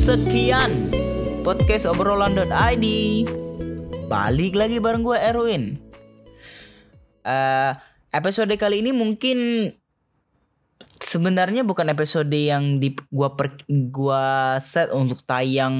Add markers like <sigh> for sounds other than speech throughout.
sekian podcast obrolan.id. Balik lagi bareng gue Erwin. Eh, episode kali ini mungkin sebenarnya bukan episode yang di gua per, gua set untuk tayang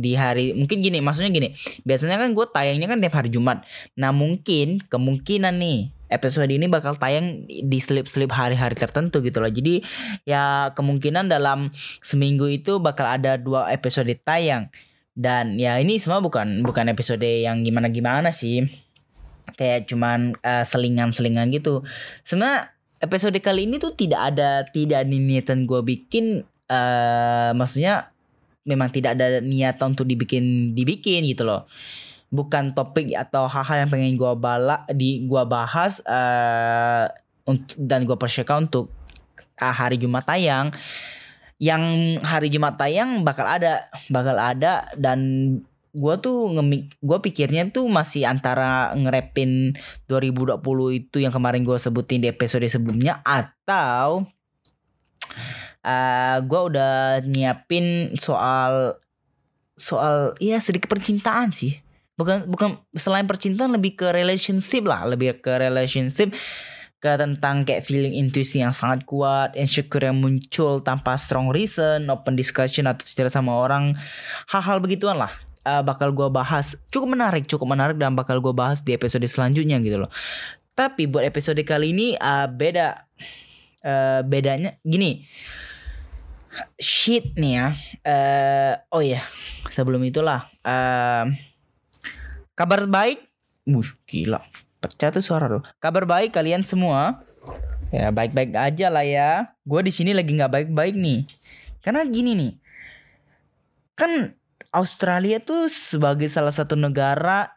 di hari mungkin gini maksudnya gini biasanya kan gua tayangnya kan tiap hari Jumat nah mungkin kemungkinan nih episode ini bakal tayang di slip-slip hari-hari tertentu gitu loh. Jadi ya kemungkinan dalam seminggu itu bakal ada dua episode tayang. Dan ya ini semua bukan bukan episode yang gimana-gimana sih. Kayak cuman eh, selingan-selingan gitu. Sebenarnya episode kali ini tuh tidak ada tidak ada niatan gue bikin eh maksudnya memang tidak ada niatan untuk dibikin dibikin gitu loh bukan topik atau hal-hal yang pengen gue bala di gua bahas untuk dan gue persiapkan untuk ah, hari Jumat tayang. Yang hari Jumat tayang bakal ada bakal ada dan gua tuh ngemik gua pikirnya tuh masih antara ngerepin 2020 itu yang kemarin gua sebutin di episode sebelumnya atau eh gua udah nyiapin soal soal ya sedikit percintaan sih bukan bukan selain percintaan lebih ke relationship lah lebih ke relationship ke tentang kayak feeling intuisi yang sangat kuat, insecure yang muncul tanpa strong reason, open discussion atau cerita sama orang, hal-hal begituan lah uh, bakal gue bahas. Cukup menarik cukup menarik dan bakal gue bahas di episode selanjutnya gitu loh. Tapi buat episode kali ini uh, beda uh, bedanya gini. Shit nih ya uh, oh ya sebelum itulah uh, kabar baik? Wuh, gila. Pecah tuh suara tuh kabar baik kalian semua? Ya baik-baik aja lah ya. Gue di sini lagi nggak baik-baik nih. Karena gini nih. Kan Australia tuh sebagai salah satu negara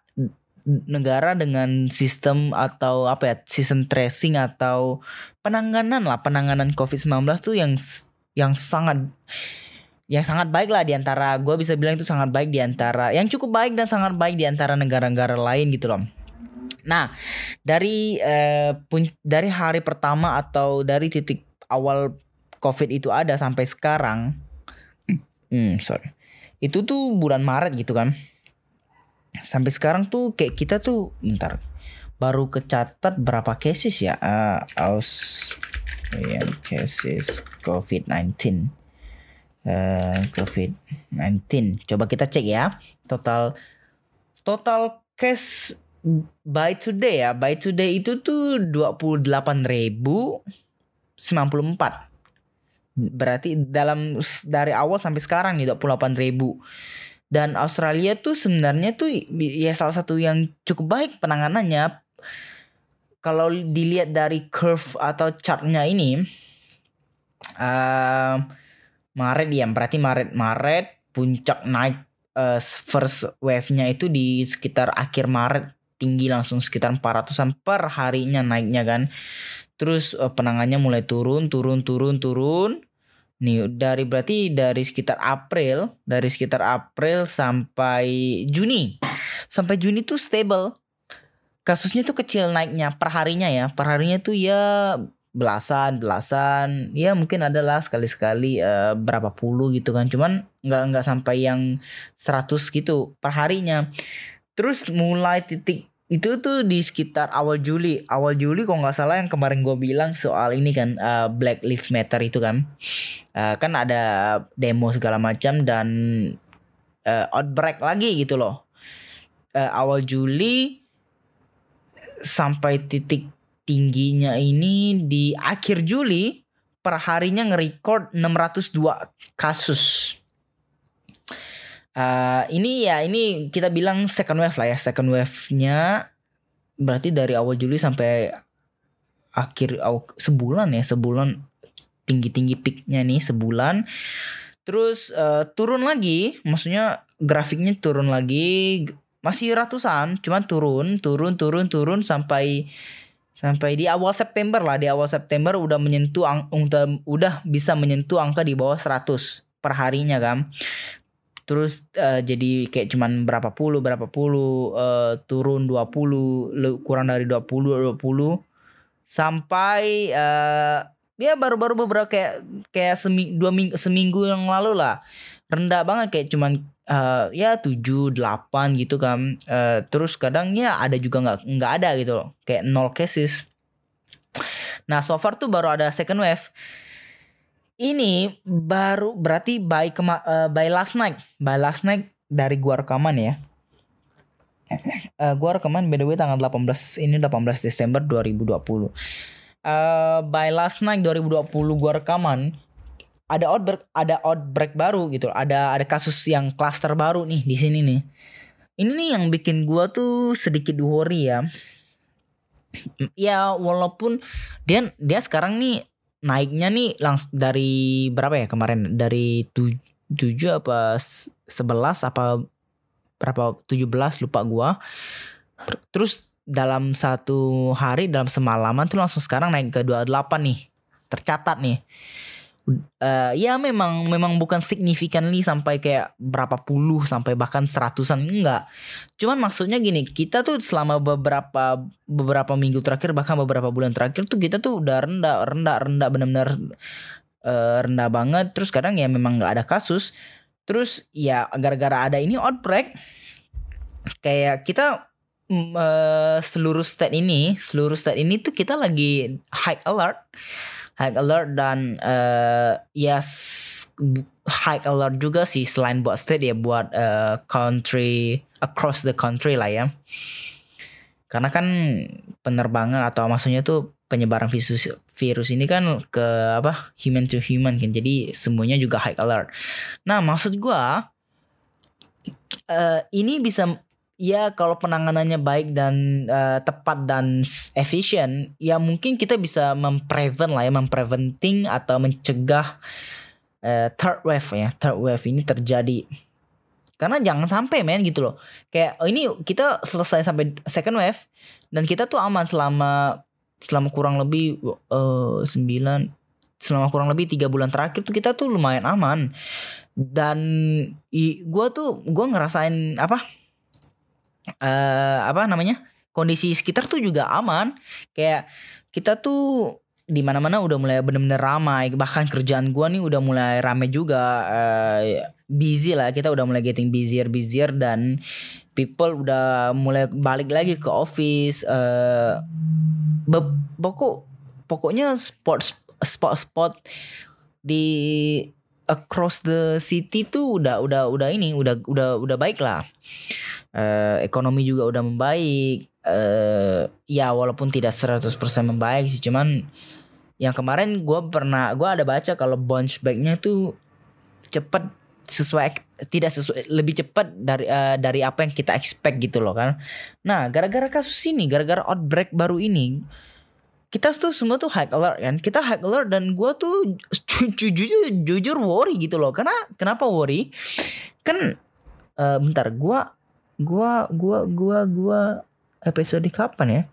negara dengan sistem atau apa ya sistem tracing atau penanganan lah penanganan COVID-19 tuh yang yang sangat yang sangat baik lah di antara gue bisa bilang itu sangat baik di antara yang cukup baik dan sangat baik di antara negara-negara lain gitu loh. Nah dari eh, pun dari hari pertama atau dari titik awal COVID itu ada sampai sekarang, hmm sorry itu tuh bulan Maret gitu kan. Sampai sekarang tuh kayak kita tuh bentar baru kecatat berapa cases ya? Uh, Australian cases COVID-19 uh, COVID-19 coba kita cek ya. Total total case by today ya. By today itu tuh 28.094 berarti dalam dari awal sampai sekarang nih 28 ribu. Dan Australia tuh sebenarnya tuh ya salah satu yang cukup baik penanganannya. Kalau dilihat dari curve atau chartnya ini uh, Maret ya berarti Maret Maret puncak naik uh, first wave-nya itu di sekitar akhir Maret tinggi langsung sekitar 400 per harinya naiknya kan Terus uh, penangannya mulai turun, turun, turun, turun. Nih dari berarti dari sekitar April, dari sekitar April sampai Juni. Sampai Juni tuh stable. Kasusnya tuh kecil naiknya per harinya ya. Per harinya tuh ya belasan, belasan. Ya mungkin adalah sekali-sekali uh, berapa puluh gitu kan. Cuman nggak nggak sampai yang 100 gitu per harinya. Terus mulai titik itu tuh di sekitar awal Juli awal Juli kalau nggak salah yang kemarin gue bilang soal ini kan uh, Black Lives Matter itu kan uh, kan ada demo segala macam dan uh, outbreak lagi gitu loh uh, awal Juli sampai titik tingginya ini di akhir Juli per harinya nge-record 602 kasus. Uh, ini ya ini kita bilang second wave lah ya second wave-nya berarti dari awal Juli sampai akhir sebulan ya sebulan tinggi tinggi peaknya nih sebulan. Terus uh, turun lagi maksudnya grafiknya turun lagi masih ratusan cuman turun turun turun turun sampai sampai di awal September lah di awal September udah menyentuh udah udah bisa menyentuh angka di bawah 100 harinya kan terus uh, jadi kayak cuman berapa puluh berapa puluh uh, turun 20 kurang dari 20 20 sampai uh, ya baru-baru beberapa kayak kayak semi, dua minggu seminggu yang lalu lah. Rendah banget kayak cuman uh, ya 7 8 gitu kan. Uh, terus kadang ya ada juga nggak nggak ada gitu loh. Kayak nol cases. Nah so far tuh baru ada second wave. Ini baru berarti by kema uh, by last night. By last night dari gua rekaman ya. Uh, gua rekaman by the way tanggal 18 ini 18 Desember 2020 uh, by last night 2020 gua rekaman ada outbreak ada outbreak baru gitu. Ada ada kasus yang klaster baru nih di sini nih. Ini nih yang bikin gua tuh sedikit worry ya. <clears throat> Ya walaupun dia dia sekarang nih naiknya nih langsung dari berapa ya kemarin? Dari tujuh apa sebelas apa berapa? 17 lupa gua. Terus dalam satu hari dalam semalaman tuh langsung sekarang naik ke 28 nih. Tercatat nih uh, ya memang memang bukan signifikan nih sampai kayak berapa puluh sampai bahkan seratusan enggak. Cuman maksudnya gini, kita tuh selama beberapa beberapa minggu terakhir bahkan beberapa bulan terakhir tuh kita tuh udah rendah rendah rendah benar-benar uh, rendah banget. Terus kadang ya memang nggak ada kasus. Terus ya gara-gara ada ini outbreak kayak kita uh, seluruh state ini, seluruh state ini tuh kita lagi high alert high alert dan uh, yes, high alert juga sih selain buat state ya buat uh, country across the country lah ya. Karena kan penerbangan atau maksudnya tuh penyebaran virus virus ini kan ke apa human to human kan jadi semuanya juga high alert. Nah maksud gua uh, ini bisa ya kalau penanganannya baik dan uh, tepat dan efisien ya mungkin kita bisa memprevent lah ya mempreventing atau mencegah uh, third wave ya third wave ini terjadi. Karena jangan sampai men gitu loh. Kayak oh ini kita selesai sampai second wave dan kita tuh aman selama selama kurang lebih uh, selama kurang lebih tiga bulan terakhir tuh kita tuh lumayan aman. Dan gue tuh gue ngerasain apa uh, apa namanya kondisi sekitar tuh juga aman. Kayak kita tuh di mana-mana udah mulai bener-bener ramai. Bahkan kerjaan gua nih udah mulai rame juga. Uh, busy lah kita udah mulai getting busier busier dan people udah mulai balik lagi ke office. Uh, pokok pokoknya spot spot spot di across the city tuh udah udah udah ini udah udah udah baik lah uh, ekonomi juga udah membaik. Uh, ya walaupun tidak 100% membaik sih cuman yang kemarin gue pernah gue ada baca kalau bounce backnya tuh cepet sesuai tidak sesuai lebih cepat dari uh, dari apa yang kita expect gitu loh kan. Nah gara-gara kasus ini gara-gara outbreak baru ini kita tuh semua tuh high alert kan. Kita high alert dan gue tuh jujur jujur worry gitu loh. Karena kenapa worry? Kan uh, bentar gue gua gua gua gua episode kapan ya?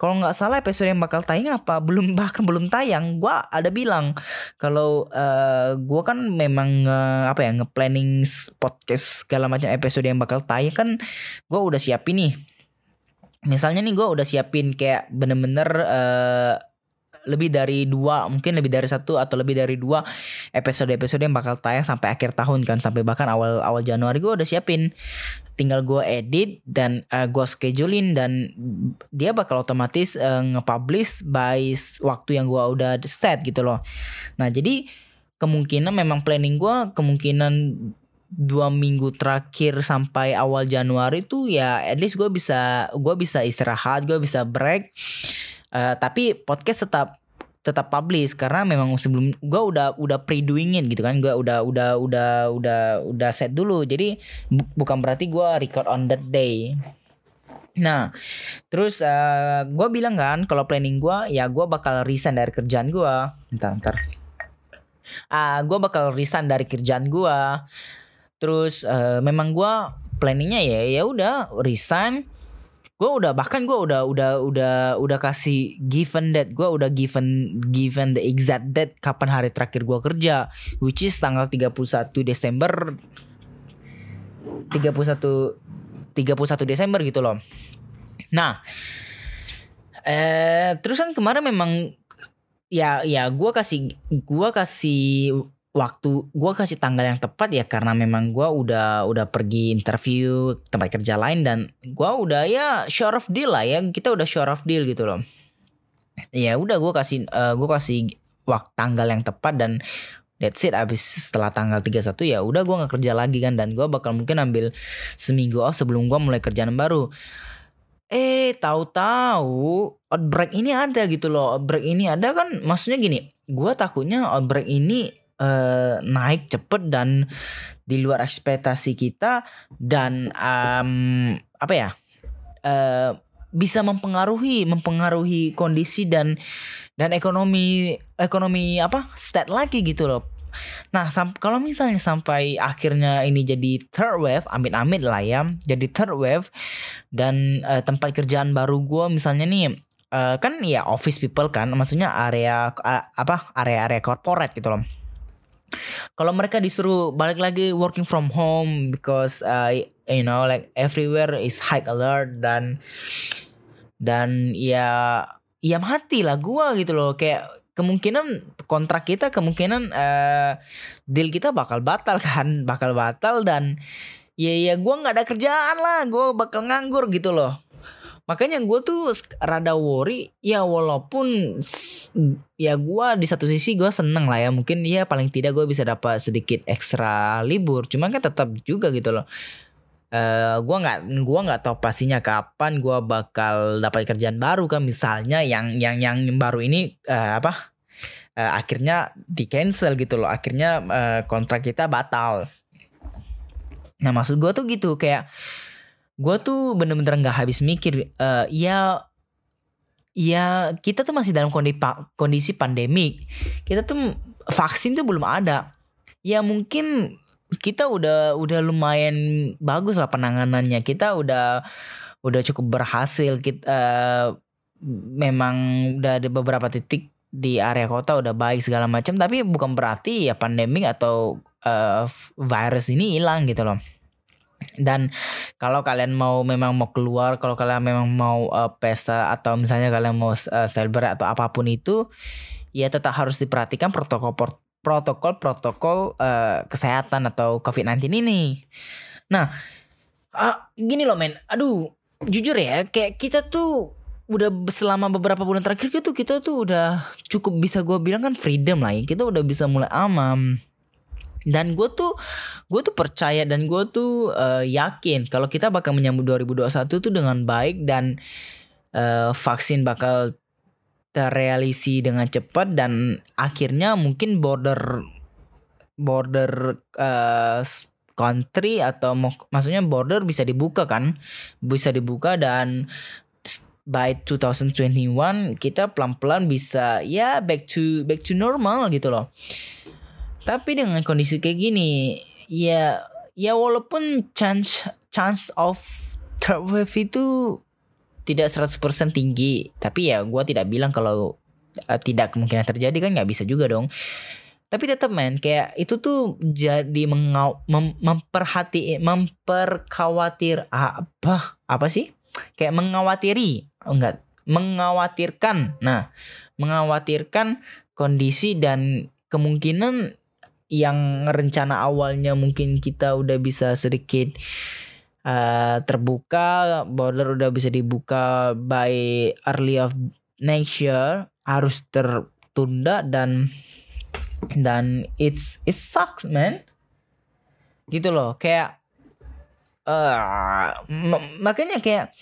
Kalau nggak salah episode yang bakal tayang apa belum <laughs> bahkan belum tayang. Gua ada bilang kalau uh, gua kan memang uh, apa ya ngeplanning podcast segala macam episode yang bakal tayang kan gua udah siapin nih. Misalnya nih gua udah siapin kayak bener-bener uh, lebih dari dua mungkin lebih dari satu atau lebih dari dua episode-episode yang bakal tayang sampai akhir tahun kan. Sampai bahkan awal awal Januari gue udah siapin. Tinggal gue edit dan uh, eh, gue schedulein dan dia bakal otomatis uh, nge-publish by waktu yang gue udah set gitu loh. Nah jadi kemungkinan memang planning gue kemungkinan dua minggu terakhir sampai awal Januari tuh ya at least gue bisa gue bisa istirahat gue bisa break Uh, tapi podcast tetap tetap publish karena memang sebelum gue udah udah pre doingin gitu kan. Gue udah udah udah udah udah set dulu. Jadi bu bukan berarti gue record on that day. Nah terus uh, eh, gue bilang kan kalau planning gue ya gue bakal resign dari kerjaan gue ntar ntar uh, ah, gue bakal resign dari kerjaan gue terus uh, memang gue planningnya ya ya udah resign gue udah bahkan gue udah udah udah udah kasih given that gue udah given given the exact date kapan hari terakhir gue kerja which is tanggal 31 Desember. 31 31 Desember gitu loh. Nah eh terus kan kemarin memang ya ya gue kasih gue kasih waktu gue kasih tanggal yang tepat ya karena memang gue udah udah pergi interview tempat kerja lain dan gue udah ya short of deal lah ya kita udah short of deal gitu loh. Ya udah gue kasih uh, gue kasih waktu tanggal yang tepat dan that's it. Abis setelah tanggal 31 ya udah gue nggak kerja lagi kan dan gue bakal mungkin ambil seminggu off sebelum gue mulai kerjaan baru. Eh tahu-tahu outbreak ini ada gitu loh. Outbreak ini ada kan maksudnya gini gue takutnya outbreak ini uh, naik cepet dan di luar ekspektasi kita dan um, apa ya uh, bisa mempengaruhi mempengaruhi kondisi dan dan ekonomi ekonomi apa stat lagi gitu loh Nah, kalau misalnya sampai akhirnya ini jadi third wave, amit-amit lah ya, jadi third wave dan uh, tempat kerjaan baru gue misalnya nih uh, kan ya office people kan, maksudnya area uh, apa area-area corporate gitu loh. Kalau mereka disuruh balik lagi working from home because uh, you know like everywhere is high alert dan dan ya ya mati lah gua gitu loh. Kayak kemungkinan kontrak kita kemungkinan uh, deal kita bakal batal <laughs> kan bakal batal dan ya ya gua nggak ada kerjaan lah. Gua bakal nganggur gitu loh makanya gue tuh rada worry ya walaupun ya gue di satu sisi gue seneng lah ya mungkin ya paling tidak gue bisa dapat sedikit ekstra libur cuman kan tetap juga gitu loh. Uh, gua nggak gua nggak tahu pastinya kapan gua bakal dapat kerjaan baru kan misalnya yang yang yang baru ini uh, apa uh, akhirnya di cancel gitu loh akhirnya uh, kontrak kita batal. Nah maksud gua tuh gitu kayak gua tuh bener-bener nggak habis mikir uh, ya ya kita tuh masih dalam kondisi kondisi pandemik kita tuh vaksin tuh belum ada. Ya mungkin kita udah udah lumayan bagus lah penanganannya. Kita udah udah cukup berhasil. Kita uh, memang udah ada beberapa titik di area kota udah baik segala macam. Tapi bukan berarti ya pandemi atau uh, virus ini hilang gitu loh dan kalau kalian mau memang mau keluar kalau kalian memang mau uh, pesta atau misalnya kalian mau uh, celebrate atau apa pun itu ya tetap harus diperhatikan protokol protokol-protokol uh, kesehatan atau COVID-19 ini. Nah, uh, gini loh men, aduh, jujur ya, kayak kita tuh udah selama beberapa bulan terakhir gitu kita tuh udah cukup bisa gue bilang kan freedom lah ya. Kita udah bisa mulai aman. Dan gue tuh gue tuh percaya dan gue tuh uh, yakin kalau kita bakal menyambut 2021 tuh dengan baik dan uh, vaksin bakal terrealisi dengan cepat dan akhirnya mungkin border border uh, country atau maksudnya border bisa dibuka kan? Bisa dibuka dan by 2021 kita pelan-pelan bisa ya back to back to normal gitu loh tapi dengan kondisi kayak gini ya ya walaupun chance chance of third wave itu tidak 100% tinggi tapi ya gue tidak bilang kalau uh, tidak kemungkinan terjadi kan nggak bisa juga dong. Tapi tetap men kayak itu tuh jadi mengau mem, memperhati memperkhawatir apa apa sih? Kayak mengawatiri oh enggak mengkhawatirkan nah mengkhawatirkan kondisi dan kemungkinan yang rencana awalnya mungkin kita udah bisa sedikit uh, terbuka border udah bisa dibuka by early of next year harus tertunda dan dan it's it sucks man. Gitu loh kayak uh, makanya kayak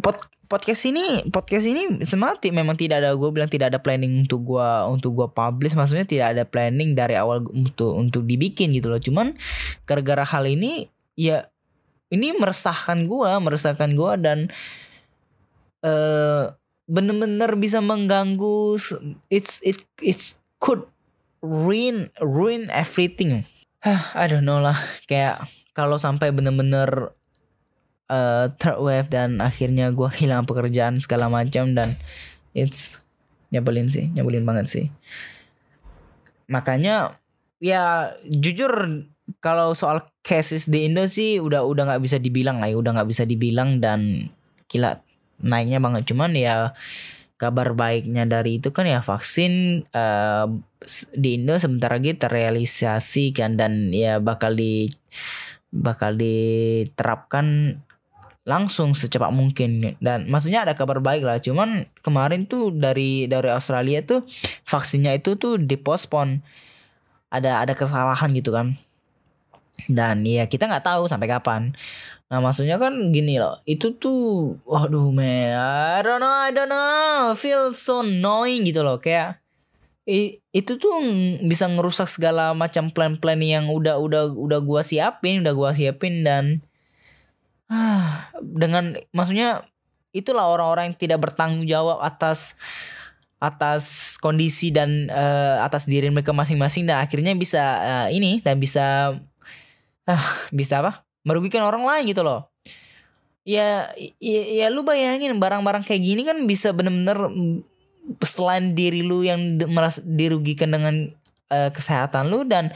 pod, podcast ini podcast ini semati memang tidak ada gue bilang tidak ada planning untuk gue untuk gue publish. Maksudnya tidak ada planning dari awal untuk untuk dibikin gitu loh. Cuman gara-gara hal ini ya ini meresahkan gue meresahkan gue dan uh, bener-bener bisa mengganggu it's it it's could ruin ruin everything. <sighs> I don't know lah. Kayak kalau sampai bener-bener uh, third wave dan akhirnya gue hilang pekerjaan segala macam dan it's nyebelin sih nyebelin banget sih. Makanya ya jujur kalau soal cases di Indo sih udah udah nggak bisa dibilang lah ya udah nggak bisa dibilang dan gila naiknya banget. Cuman ya kabar baiknya dari itu kan ya vaksin uh, di Indo sebentar lagi terrealisasi kan dan ya bakal di bakal diterapkan langsung secepat mungkin. Dan maksudnya ada kabar baik lah. Cuman kemarin tuh dari dari Australia tuh vaksinnya itu tuh dipospon. Ada ada kesalahan gitu kan. Dan ya kita nggak tahu sampai kapan. Nah maksudnya kan gini loh. Itu tuh waduh man I don't know I don't know. Feel so annoying gitu loh. Kayak itu tuh bisa ngerusak segala macam plan-plan yang udah udah udah gua siapin udah gua siapin dan ah dengan maksudnya itulah orang-orang yang tidak bertanggung jawab atas atas kondisi dan uh, atas diri mereka masing-masing dan akhirnya bisa uh, ini dan bisa ah bisa apa? Merugikan orang lain gitu loh. Ya ya, ya lu bayangin barang-barang kayak gini kan bisa bener-bener selain diri lu yang merasa dirugikan dengan uh, kesehatan lu dan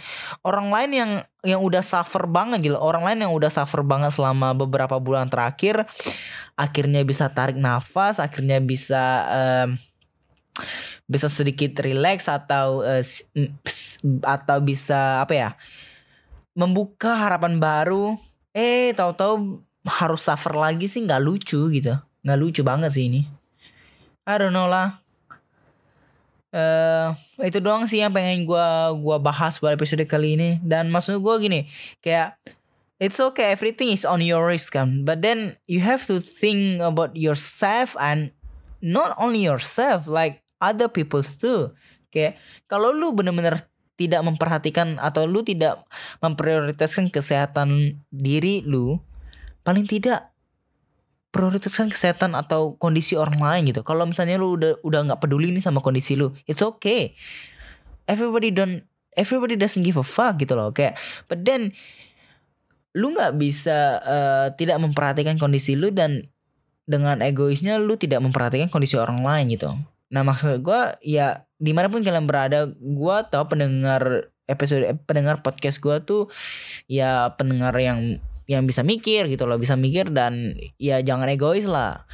orang lain yang yang udah suffer banget gitu orang lain yang udah suffer banget selama beberapa bulan terakhir akhirnya bisa tarik nafas akhirnya bisa uh, bisa sedikit relax atau uh, atau bisa apa ya membuka harapan baru. Eh tahu-tahu harus suffer lagi sih nggak lucu gitu. Nggak lucu banget sih ini. I don't know lah uh, itu doang sih yang pengen gue gua bahas pada episode kali ini. Dan maksud gue gini kayak it's okay everything is on your risk kan. But then you have to think about yourself and not only yourself like other people's too. Kayak kalau lu bener-bener tidak memperhatikan atau lu tidak memprioritaskan kesehatan diri lu paling tidak prioritaskan kesehatan atau kondisi orang lain gitu. Kalau misalnya lu udah udah nggak peduli nih sama kondisi lu, it's okay. Everybody don't everybody doesn't give a fuck gitu loh. Kayak but then lu nggak bisa uh, tidak memperhatikan kondisi lu dan dengan egoisnya lu tidak memperhatikan kondisi orang lain gitu. Nah maksud gue ya di mana pun kalian berada, gue tau pendengar episode eh, pendengar podcast gue tuh ya pendengar yang yang bisa mikir gitu loh bisa mikir dan ya jangan egois lah.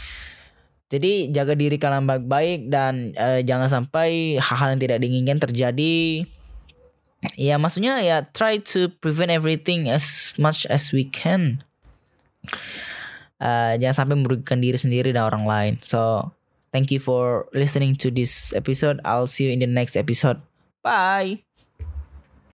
Jadi jaga diri kalian baik-baik dan uh, jangan sampai hal-hal yang tidak diinginkan terjadi. Ya maksudnya ya try to prevent everything as much as we can. Uh, jangan sampai merugikan diri sendiri dan orang lain. So thank you for listening to this episode. I'll see you in the next episode. Bye